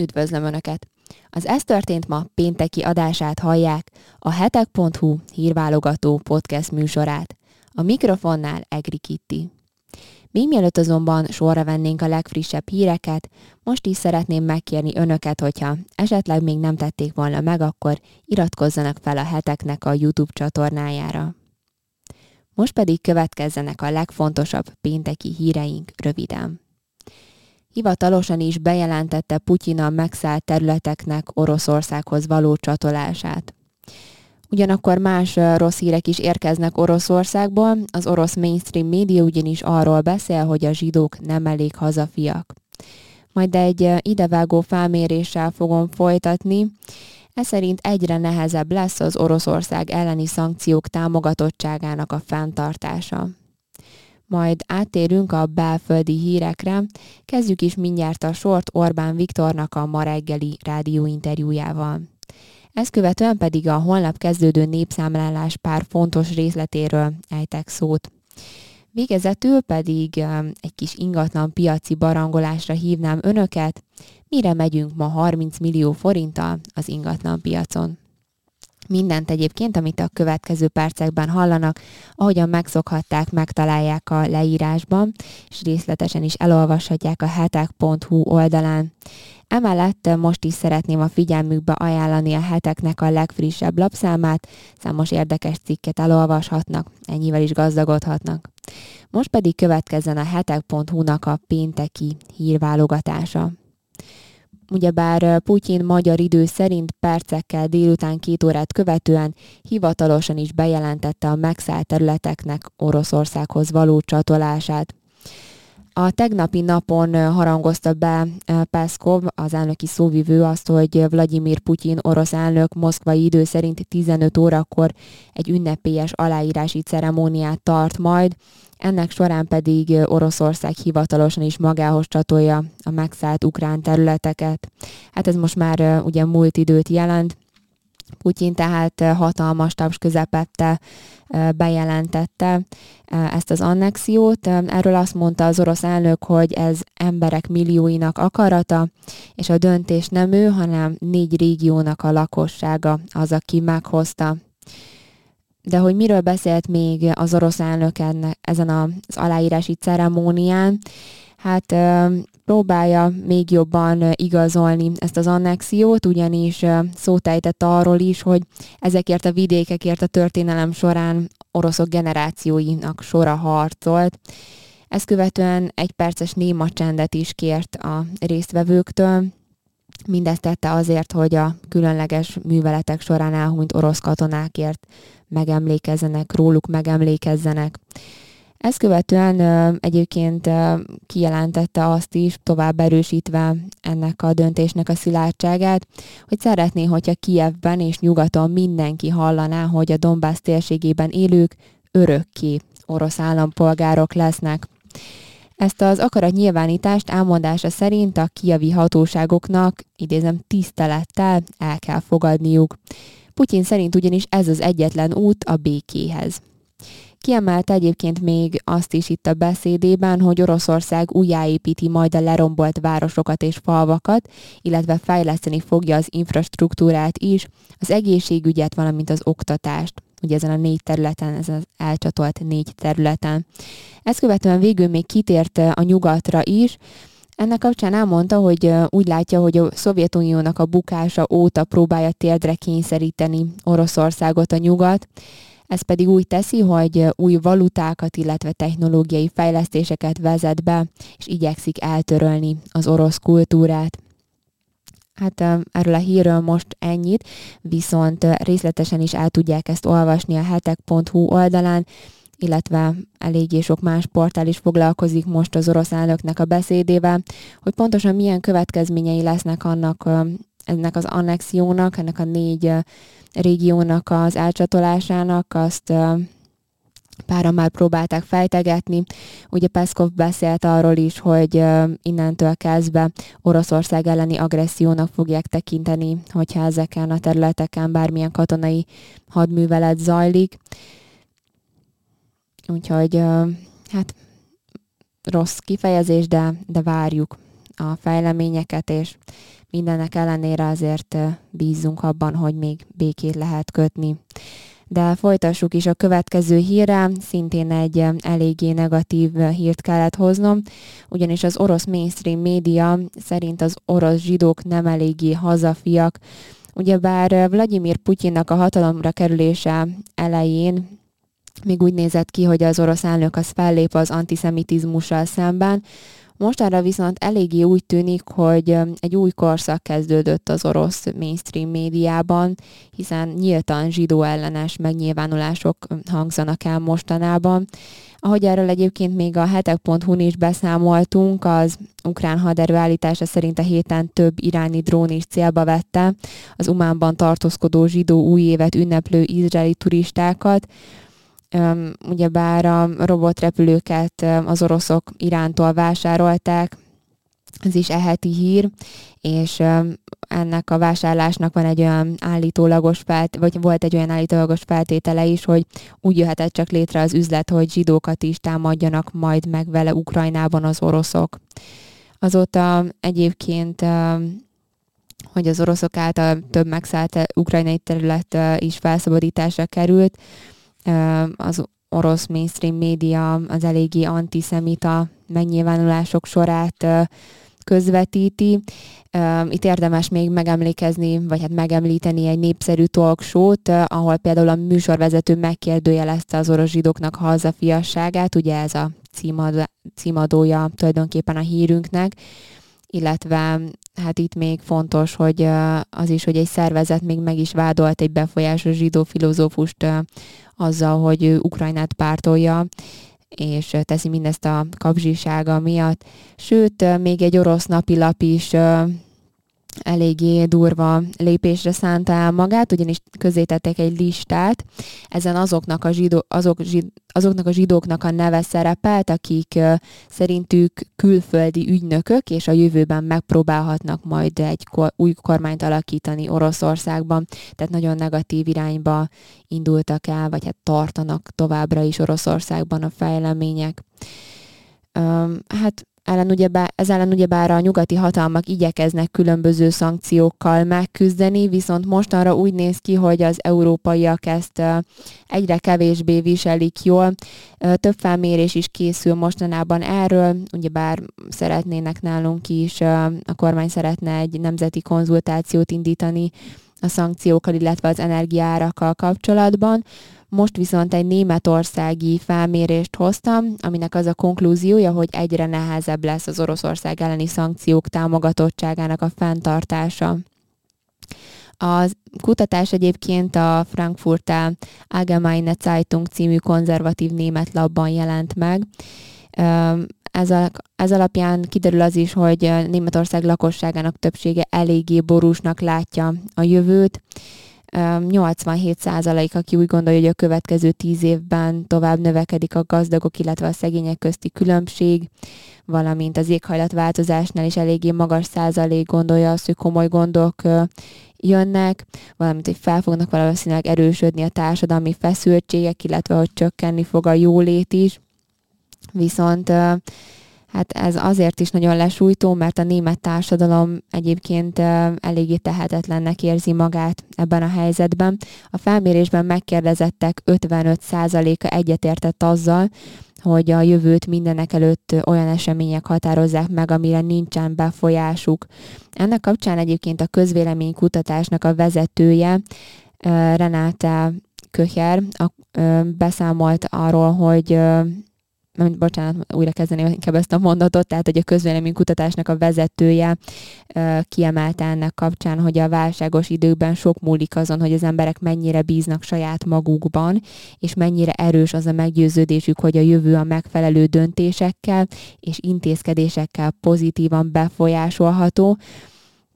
Üdvözlöm Önöket! Az Ez történt ma pénteki adását hallják, a hetek.hu hírválogató podcast műsorát. A mikrofonnál Egri Kitti. Még mielőtt azonban sorra vennénk a legfrissebb híreket, most is szeretném megkérni önöket, hogyha esetleg még nem tették volna meg, akkor iratkozzanak fel a heteknek a YouTube csatornájára. Most pedig következzenek a legfontosabb pénteki híreink röviden. Hivatalosan is bejelentette Putyin a megszállt területeknek Oroszországhoz való csatolását. Ugyanakkor más rossz hírek is érkeznek Oroszországból. Az orosz mainstream média ugyanis arról beszél, hogy a zsidók nem elég hazafiak. Majd egy idevágó felméréssel fogom folytatni. Ez szerint egyre nehezebb lesz az Oroszország elleni szankciók támogatottságának a fenntartása majd áttérünk a belföldi hírekre. Kezdjük is mindjárt a sort Orbán Viktornak a ma reggeli rádióinterjújával. Ezt követően pedig a holnap kezdődő népszámlálás pár fontos részletéről ejtek szót. Végezetül pedig egy kis ingatlan piaci barangolásra hívnám önöket, mire megyünk ma 30 millió forinttal az ingatlan piacon. Mindent egyébként, amit a következő percekben hallanak, ahogyan megszokhatták, megtalálják a leírásban, és részletesen is elolvashatják a hetek.hu oldalán. Emellett most is szeretném a figyelmükbe ajánlani a heteknek a legfrissebb lapszámát, számos érdekes cikket elolvashatnak, ennyivel is gazdagodhatnak. Most pedig következzen a hetek.hu-nak a pénteki hírválogatása ugyebár Putyin magyar idő szerint percekkel délután két órát követően hivatalosan is bejelentette a megszállt területeknek Oroszországhoz való csatolását. A tegnapi napon harangozta be Peszkov, az elnöki szóvivő azt, hogy Vladimir Putyin orosz elnök moszkvai idő szerint 15 órakor egy ünnepélyes aláírási ceremóniát tart majd, ennek során pedig Oroszország hivatalosan is magához csatolja a megszállt ukrán területeket. Hát ez most már ugye múlt időt jelent, Putyin tehát hatalmas taps közepette bejelentette ezt az annexiót. Erről azt mondta az orosz elnök, hogy ez emberek millióinak akarata, és a döntés nem ő, hanem négy régiónak a lakossága az, aki meghozta de hogy miről beszélt még az orosz elnök ezen az aláírási ceremónián, hát próbálja még jobban igazolni ezt az annexiót, ugyanis szótejtett arról is, hogy ezekért a vidékekért a történelem során oroszok generációinak sora harcolt. Ezt követően egy perces néma csendet is kért a résztvevőktől, Mindezt tette azért, hogy a különleges műveletek során elhunyt orosz katonákért megemlékezzenek, róluk megemlékezzenek. Ezt követően egyébként kijelentette azt is, tovább erősítve ennek a döntésnek a szilárdságát, hogy szeretné, hogyha Kievben és nyugaton mindenki hallaná, hogy a Donbass térségében élők örökké orosz állampolgárok lesznek. Ezt az akarat nyilvánítást elmondása szerint a kiavi hatóságoknak, idézem, tisztelettel el kell fogadniuk. Putyin szerint ugyanis ez az egyetlen út a békéhez. Kiemelte egyébként még azt is itt a beszédében, hogy Oroszország újjáépíti majd a lerombolt városokat és falvakat, illetve fejleszteni fogja az infrastruktúrát is, az egészségügyet, valamint az oktatást. Ugye ezen a négy területen, ez az elcsatolt négy területen. Ezt követően végül még kitért a nyugatra is, ennek kapcsán elmondta, hogy úgy látja, hogy a Szovjetuniónak a bukása óta próbálja térdre kényszeríteni Oroszországot a nyugat, ez pedig úgy teszi, hogy új valutákat, illetve technológiai fejlesztéseket vezet be, és igyekszik eltörölni az orosz kultúrát. Hát erről a hírről most ennyit, viszont részletesen is el tudják ezt olvasni a hetek.hu oldalán, illetve eléggé sok más portál is foglalkozik most az orosz elnöknek a beszédével, hogy pontosan milyen következményei lesznek annak, ennek az annexiónak, ennek a négy régiónak az elcsatolásának, azt pára már próbálták fejtegetni. Ugye Peszkov beszélt arról is, hogy innentől kezdve Oroszország elleni agressziónak fogják tekinteni, hogyha ezeken a területeken bármilyen katonai hadművelet zajlik. Úgyhogy hát rossz kifejezés, de, de várjuk a fejleményeket, és mindennek ellenére azért bízunk abban, hogy még békét lehet kötni. De folytassuk is a következő hírre, szintén egy eléggé negatív hírt kellett hoznom, ugyanis az orosz mainstream média szerint az orosz zsidók nem eléggé hazafiak, Ugyebár Vladimir Putyinnak a hatalomra kerülése elején még úgy nézett ki, hogy az orosz elnök az fellép az antiszemitizmussal szemben, Mostanra viszont eléggé úgy tűnik, hogy egy új korszak kezdődött az orosz mainstream médiában, hiszen nyíltan zsidó ellenes megnyilvánulások hangzanak el mostanában. Ahogy erről egyébként még a hetek.hu-n is beszámoltunk, az ukrán haderő állítása szerint a héten több iráni drón is célba vette az Umánban tartózkodó zsidó új évet ünneplő izraeli turistákat, ugyebár a robotrepülőket az oroszok Irántól vásárolták, ez is eheti hír, és ennek a vásárlásnak van egy olyan állítólagos felt, vagy volt egy olyan állítólagos feltétele is, hogy úgy jöhetett csak létre az üzlet, hogy zsidókat is támadjanak majd meg vele Ukrajnában az oroszok. Azóta egyébként hogy az oroszok által több megszállt ukrajnai terület is felszabadításra került, az orosz mainstream média az eléggé antiszemita megnyilvánulások sorát közvetíti. Itt érdemes még megemlékezni, vagy hát megemlíteni egy népszerű talk show-t, ahol például a műsorvezető megkérdőjelezte az orosz zsidóknak hazafiasságát, ugye ez a címad, címadója tulajdonképpen a hírünknek, illetve hát itt még fontos, hogy az is, hogy egy szervezet még meg is vádolt egy befolyásos zsidó filozófust azzal, hogy ő Ukrajnát pártolja, és teszi mindezt a kapzsisága miatt. Sőt, még egy orosz napilap is eléggé durva lépésre szánta el magát, ugyanis tettek egy listát, ezen azoknak a, zsidó, azok, zsid, azoknak a zsidóknak a neve szerepelt, akik szerintük külföldi ügynökök, és a jövőben megpróbálhatnak majd egy kor, új kormányt alakítani Oroszországban, tehát nagyon negatív irányba indultak el, vagy hát tartanak továbbra is Oroszországban a fejlemények. Hát ellen ugyebár, ez ellen ugyebár a nyugati hatalmak igyekeznek különböző szankciókkal megküzdeni, viszont mostanra úgy néz ki, hogy az európaiak ezt egyre kevésbé viselik jól. Több felmérés is készül mostanában erről, ugyebár szeretnének nálunk is, a kormány szeretne egy nemzeti konzultációt indítani a szankciókkal, illetve az energiárakkal kapcsolatban. Most viszont egy németországi felmérést hoztam, aminek az a konklúziója, hogy egyre nehezebb lesz az Oroszország elleni szankciók támogatottságának a fenntartása. A kutatás egyébként a Frankfurter Allgemeine Zeitung című konzervatív német labban jelent meg. Ez, a, ez alapján kiderül az is, hogy Németország lakosságának többsége eléggé borúsnak látja a jövőt, 87% aki úgy gondolja, hogy a következő 10 évben tovább növekedik a gazdagok, illetve a szegények közti különbség, valamint az éghajlatváltozásnál is eléggé magas százalék gondolja azt, hogy komoly gondok jönnek, valamint, hogy fel fognak valószínűleg erősödni a társadalmi feszültségek, illetve hogy csökkenni fog a jólét is. Viszont Hát ez azért is nagyon lesújtó, mert a német társadalom egyébként eléggé tehetetlennek érzi magát ebben a helyzetben. A felmérésben megkérdezettek 55%-a egyetértett azzal, hogy a jövőt mindenek előtt olyan események határozzák meg, amire nincsen befolyásuk. Ennek kapcsán egyébként a közvéleménykutatásnak a vezetője, Renáta Köcher beszámolt arról, hogy bocsánat, újra kezdeném inkább ezt a mondatot, tehát hogy a közvéleménykutatásnak a vezetője kiemelte ennek kapcsán, hogy a válságos időkben sok múlik azon, hogy az emberek mennyire bíznak saját magukban, és mennyire erős az a meggyőződésük, hogy a jövő a megfelelő döntésekkel és intézkedésekkel pozitívan befolyásolható,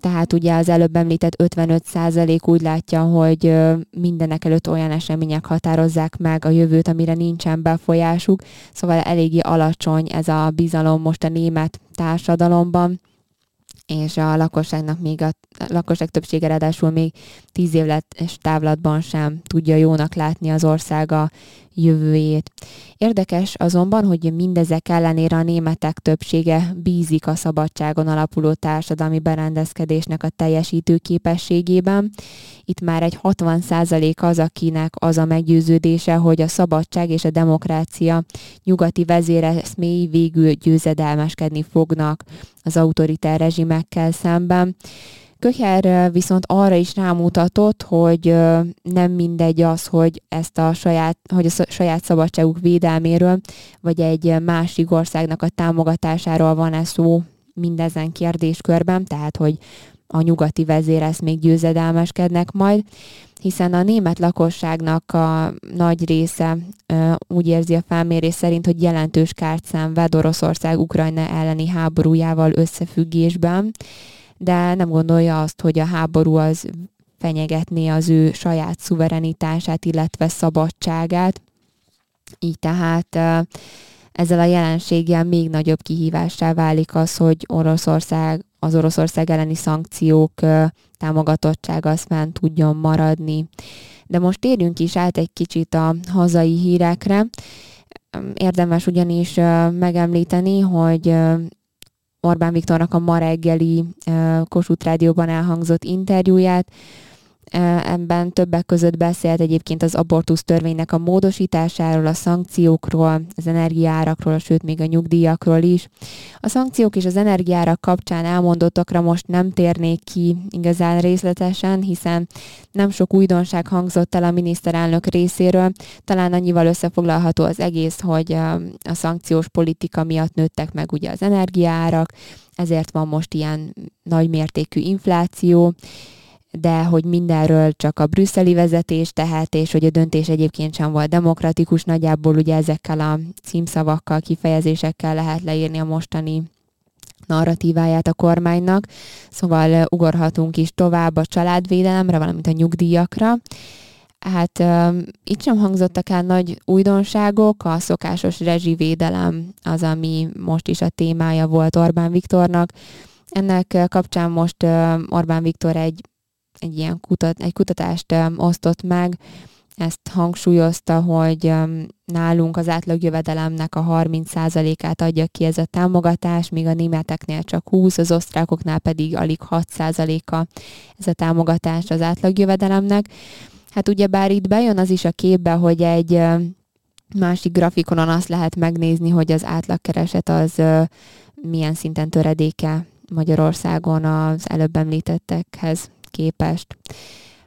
tehát ugye az előbb említett 55% úgy látja, hogy mindenek előtt olyan események határozzák meg a jövőt, amire nincsen befolyásuk, szóval eléggé alacsony ez a bizalom most a német társadalomban és a lakosságnak még a, a lakosság többsége ráadásul még tíz és távlatban sem tudja jónak látni az országa jövőjét. Érdekes azonban, hogy mindezek ellenére a németek többsége bízik a szabadságon alapuló társadalmi berendezkedésnek a teljesítő képességében. Itt már egy 60 az, akinek az a meggyőződése, hogy a szabadság és a demokrácia nyugati vezéreszméi végül győzedelmeskedni fognak az autoritár rezsimekkel szemben. Köcher viszont arra is rámutatott, hogy nem mindegy az, hogy ezt a saját, hogy a saját szabadságuk védelméről, vagy egy másik országnak a támogatásáról van-e szó mindezen kérdéskörben, tehát hogy a nyugati vezéresz még győzedelmeskednek majd, hiszen a német lakosságnak a nagy része úgy érzi a felmérés szerint, hogy jelentős kárt szenved Oroszország Ukrajna elleni háborújával összefüggésben, de nem gondolja azt, hogy a háború az fenyegetné az ő saját szuverenitását, illetve szabadságát. Így tehát ezzel a jelenséggel még nagyobb kihívássá válik az, hogy Oroszország, az Oroszország elleni szankciók támogatottsága az fenn tudjon maradni. De most térjünk is át egy kicsit a hazai hírekre. Érdemes ugyanis megemlíteni, hogy Orbán Viktornak a ma reggeli Kossuth Rádióban elhangzott interjúját, Ebben többek között beszélt egyébként az abortusz törvénynek a módosításáról, a szankciókról, az energiárakról, sőt még a nyugdíjakról is. A szankciók és az energiárak kapcsán elmondottakra most nem térnék ki igazán részletesen, hiszen nem sok újdonság hangzott el a miniszterelnök részéről. Talán annyival összefoglalható az egész, hogy a szankciós politika miatt nőttek meg ugye az energiárak, ezért van most ilyen nagymértékű infláció, de hogy mindenről csak a brüsszeli vezetés tehet, és hogy a döntés egyébként sem volt demokratikus, nagyjából ugye ezekkel a címszavakkal, kifejezésekkel lehet leírni a mostani narratíváját a kormánynak, szóval ugorhatunk is tovább a családvédelemre, valamint a nyugdíjakra. Hát uh, itt sem hangzottak el nagy újdonságok, a szokásos rezsivédelem az, ami most is a témája volt Orbán Viktornak. Ennek kapcsán most uh, Orbán Viktor egy egy ilyen kutat, egy kutatást osztott meg, ezt hangsúlyozta, hogy nálunk az átlagjövedelemnek a 30%-át adja ki ez a támogatás, míg a németeknél csak 20, az osztrákoknál pedig alig 6%-a ez a támogatás az átlagjövedelemnek. Hát ugyebár itt bejön az is a képbe, hogy egy másik grafikonon azt lehet megnézni, hogy az átlagkereset az milyen szinten töredéke Magyarországon az előbb említettekhez képest.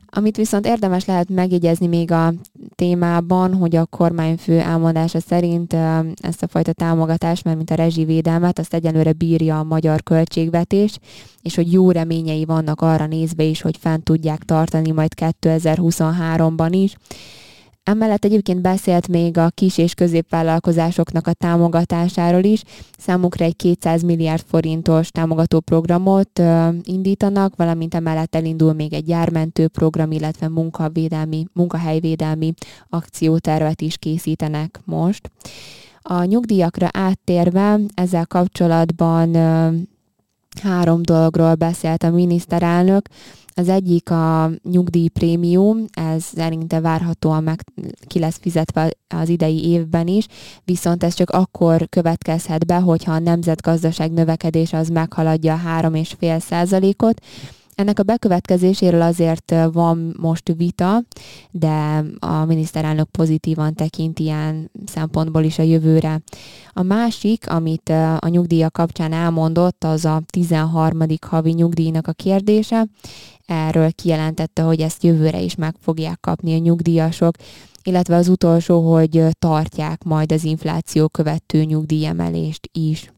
Amit viszont érdemes lehet megjegyezni még a témában, hogy a kormányfő elmondása szerint ezt a fajta támogatást, mert mint a rezsivédelmet, azt egyelőre bírja a magyar költségvetés, és hogy jó reményei vannak arra nézve is, hogy fent tudják tartani majd 2023-ban is. Emellett egyébként beszélt még a kis és középvállalkozásoknak a támogatásáról is. Számukra egy 200 milliárd forintos támogató programot ö, indítanak, valamint emellett elindul még egy gyármentő program, illetve munkavédelmi, munkahelyvédelmi akciótervet is készítenek most. A nyugdíjakra áttérve ezzel kapcsolatban ö, három dologról beszélt a miniszterelnök. Az egyik a nyugdíjprémium, ez szerinte várhatóan meg ki lesz fizetve az idei évben is, viszont ez csak akkor következhet be, hogyha a nemzetgazdaság növekedése az meghaladja a 3,5 százalékot, ennek a bekövetkezéséről azért van most vita, de a miniszterelnök pozitívan tekint ilyen szempontból is a jövőre. A másik, amit a nyugdíja kapcsán elmondott, az a 13. havi nyugdíjnak a kérdése. Erről kijelentette, hogy ezt jövőre is meg fogják kapni a nyugdíjasok, illetve az utolsó, hogy tartják majd az infláció követő nyugdíjemelést is.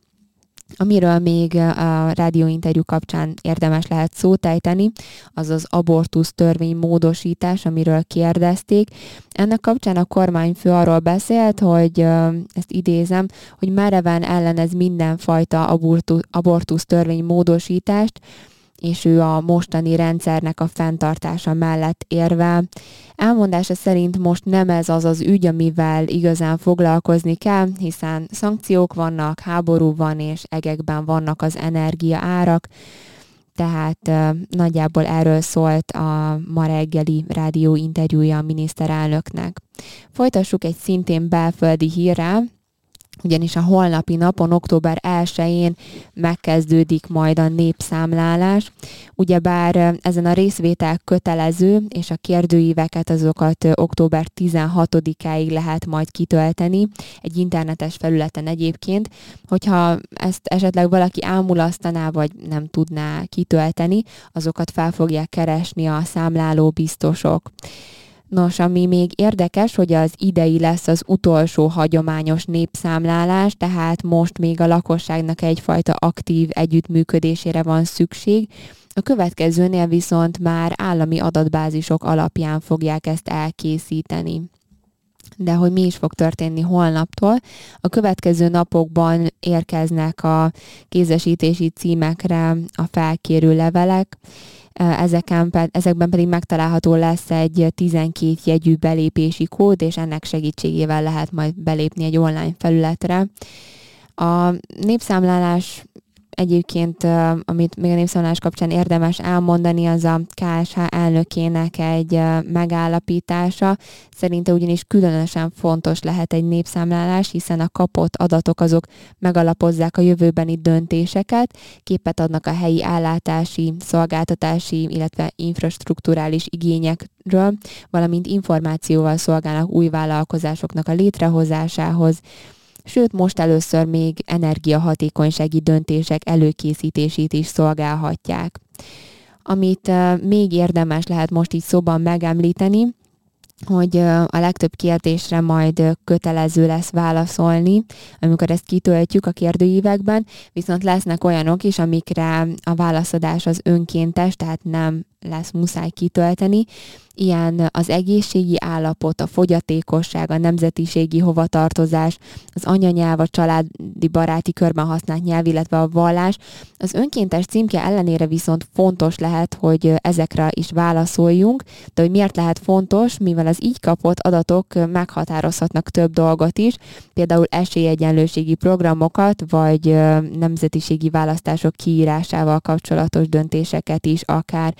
Amiről még a rádióinterjú kapcsán érdemes lehet szót ejteni, az az abortusz törvény módosítás, amiről kérdezték. Ennek kapcsán a kormányfő arról beszélt, hogy ezt idézem, hogy mereven ellenez mindenfajta abortusz törvény módosítást, és ő a mostani rendszernek a fenntartása mellett érve. Elmondása szerint most nem ez az az ügy, amivel igazán foglalkozni kell, hiszen szankciók vannak, háború van, és egekben vannak az energia árak, tehát nagyjából erről szólt a ma reggeli rádió interjúja a miniszterelnöknek. Folytassuk egy szintén belföldi hírrel, ugyanis a holnapi napon, október 1-én megkezdődik majd a népszámlálás. Ugyebár ezen a részvétel kötelező, és a kérdőíveket azokat október 16-áig lehet majd kitölteni, egy internetes felületen egyébként. Hogyha ezt esetleg valaki ámulasztaná, vagy nem tudná kitölteni, azokat fel fogják keresni a számláló biztosok. Nos, ami még érdekes, hogy az idei lesz az utolsó hagyományos népszámlálás, tehát most még a lakosságnak egyfajta aktív együttműködésére van szükség. A következőnél viszont már állami adatbázisok alapján fogják ezt elkészíteni de hogy mi is fog történni holnaptól. A következő napokban érkeznek a kézesítési címekre a felkérő levelek, Ezeken, ezekben pedig megtalálható lesz egy 12 jegyű belépési kód, és ennek segítségével lehet majd belépni egy online felületre. A népszámlálás egyébként, amit még a népszámlálás kapcsán érdemes elmondani, az a KSH elnökének egy megállapítása. Szerinte ugyanis különösen fontos lehet egy népszámlálás, hiszen a kapott adatok azok megalapozzák a jövőbeni döntéseket, képet adnak a helyi állátási, szolgáltatási, illetve infrastruktúrális igényekről, valamint információval szolgálnak új vállalkozásoknak a létrehozásához, sőt most először még energiahatékonysági döntések előkészítését is szolgálhatják. Amit még érdemes lehet most így szóban megemlíteni, hogy a legtöbb kérdésre majd kötelező lesz válaszolni, amikor ezt kitöltjük a kérdőívekben, viszont lesznek olyanok is, amikre a válaszadás az önkéntes, tehát nem lesz muszáj kitölteni. Ilyen az egészségi állapot, a fogyatékosság, a nemzetiségi hovatartozás, az anyanyelv, a családi baráti körben használt nyelv, illetve a vallás. Az önkéntes címke ellenére viszont fontos lehet, hogy ezekre is válaszoljunk, de hogy miért lehet fontos, mivel az így kapott adatok meghatározhatnak több dolgot is, például esélyegyenlőségi programokat, vagy nemzetiségi választások kiírásával kapcsolatos döntéseket is akár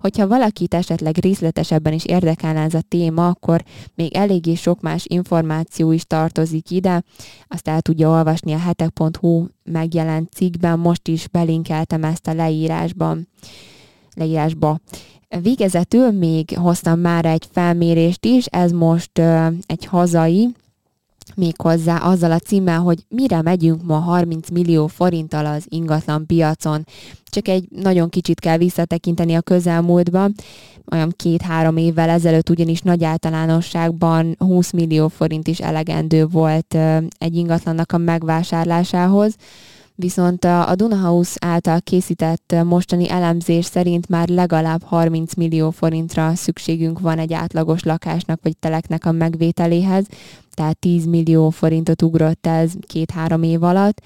Hogyha valakit esetleg részletesebben is érdekelne ez a téma, akkor még eléggé sok más információ is tartozik ide. Azt el tudja olvasni a hetek.hu megjelent cikkben, most is belinkeltem ezt a leírásban. leírásba. Végezetül még hoztam már egy felmérést is, ez most egy hazai, méghozzá azzal a címmel, hogy mire megyünk ma 30 millió forinttal az ingatlan piacon. Csak egy nagyon kicsit kell visszatekinteni a közelmúltba, olyan két-három évvel ezelőtt ugyanis nagy általánosságban 20 millió forint is elegendő volt egy ingatlannak a megvásárlásához. Viszont a Dunahouse által készített mostani elemzés szerint már legalább 30 millió forintra szükségünk van egy átlagos lakásnak vagy teleknek a megvételéhez, tehát 10 millió forintot ugrott ez két-három év alatt.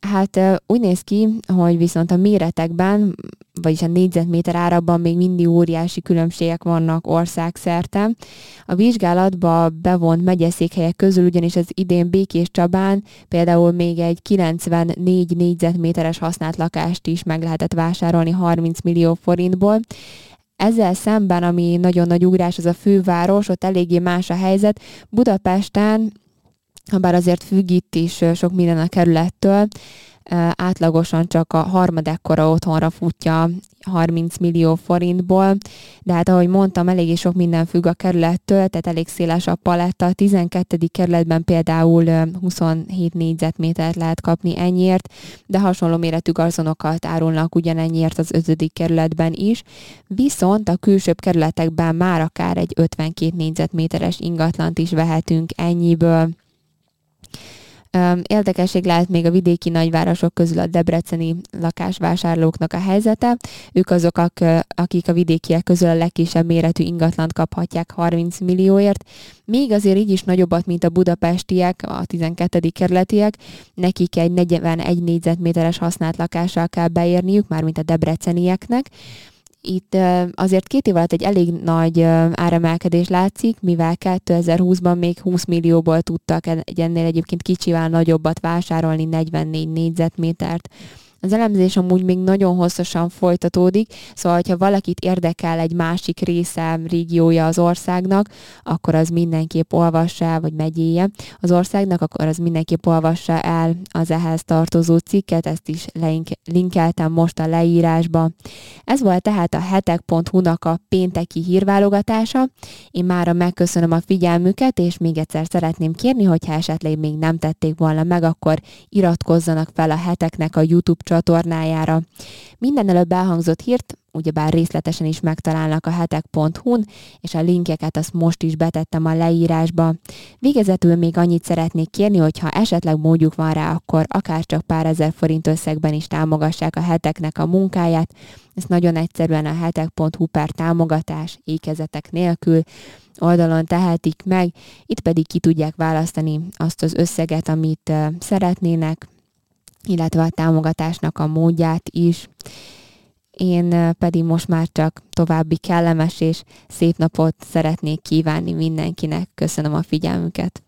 Hát úgy néz ki, hogy viszont a méretekben, vagyis a négyzetméter árabban még mindig óriási különbségek vannak országszerte. A vizsgálatba bevont megyeszékhelyek közül ugyanis az idén Békés Csabán például még egy 94 négyzetméteres használt lakást is meg lehetett vásárolni 30 millió forintból, ezzel szemben, ami nagyon nagy ugrás, az a főváros, ott eléggé más a helyzet. Budapesten, bár azért függ itt is sok minden a kerülettől, átlagosan csak a harmadekkora otthonra futja 30 millió forintból, de hát ahogy mondtam, eléggé sok minden függ a kerülettől, tehát elég széles a paletta. A 12. kerületben például 27 négyzetmétert lehet kapni ennyiért, de hasonló méretű garzonokat árulnak ugyanennyiért az 5. kerületben is, viszont a külsőbb kerületekben már akár egy 52 négyzetméteres ingatlant is vehetünk ennyiből. Érdekesség lehet még a vidéki nagyvárosok közül a debreceni lakásvásárlóknak a helyzete. Ők azok, akik a vidékiek közül a legkisebb méretű ingatlant kaphatják 30 millióért. Még azért így is nagyobbat, mint a budapestiek, a 12. kerületiek. Nekik egy 41 négyzetméteres használt lakással kell beérniük, már mint a debrecenieknek itt azért két év alatt egy elég nagy áremelkedés látszik, mivel 2020-ban még 20 millióból tudtak egy ennél egyébként kicsivel nagyobbat vásárolni, 44 négyzetmétert Az elemzés amúgy még nagyon hosszasan folytatódik, szóval ha valakit érdekel egy másik része, régiója az országnak, akkor az mindenképp olvassa, vagy megyéje az országnak, akkor az mindenképp olvassa el az ehhez tartozó cikket, ezt is linkeltem most a leírásba. Ez volt tehát a hetek.hu-nak a pénteki hírválogatása. Én mára megköszönöm a figyelmüket, és még egyszer szeretném kérni, hogyha esetleg még nem tették volna meg, akkor iratkozzanak fel a heteknek a YouTube csatornájára. Minden előbb elhangzott hírt ugyebár részletesen is megtalálnak a hetek.hu-n, és a linkeket azt most is betettem a leírásba. Végezetül még annyit szeretnék kérni, hogy ha esetleg módjuk van rá, akkor akár csak pár ezer forint összegben is támogassák a heteknek a munkáját. Ez nagyon egyszerűen a hetek.hu per támogatás, ékezetek nélkül oldalon tehetik meg, itt pedig ki tudják választani azt az összeget, amit szeretnének, illetve a támogatásnak a módját is. Én pedig most már csak további kellemes és szép napot szeretnék kívánni mindenkinek. Köszönöm a figyelmüket!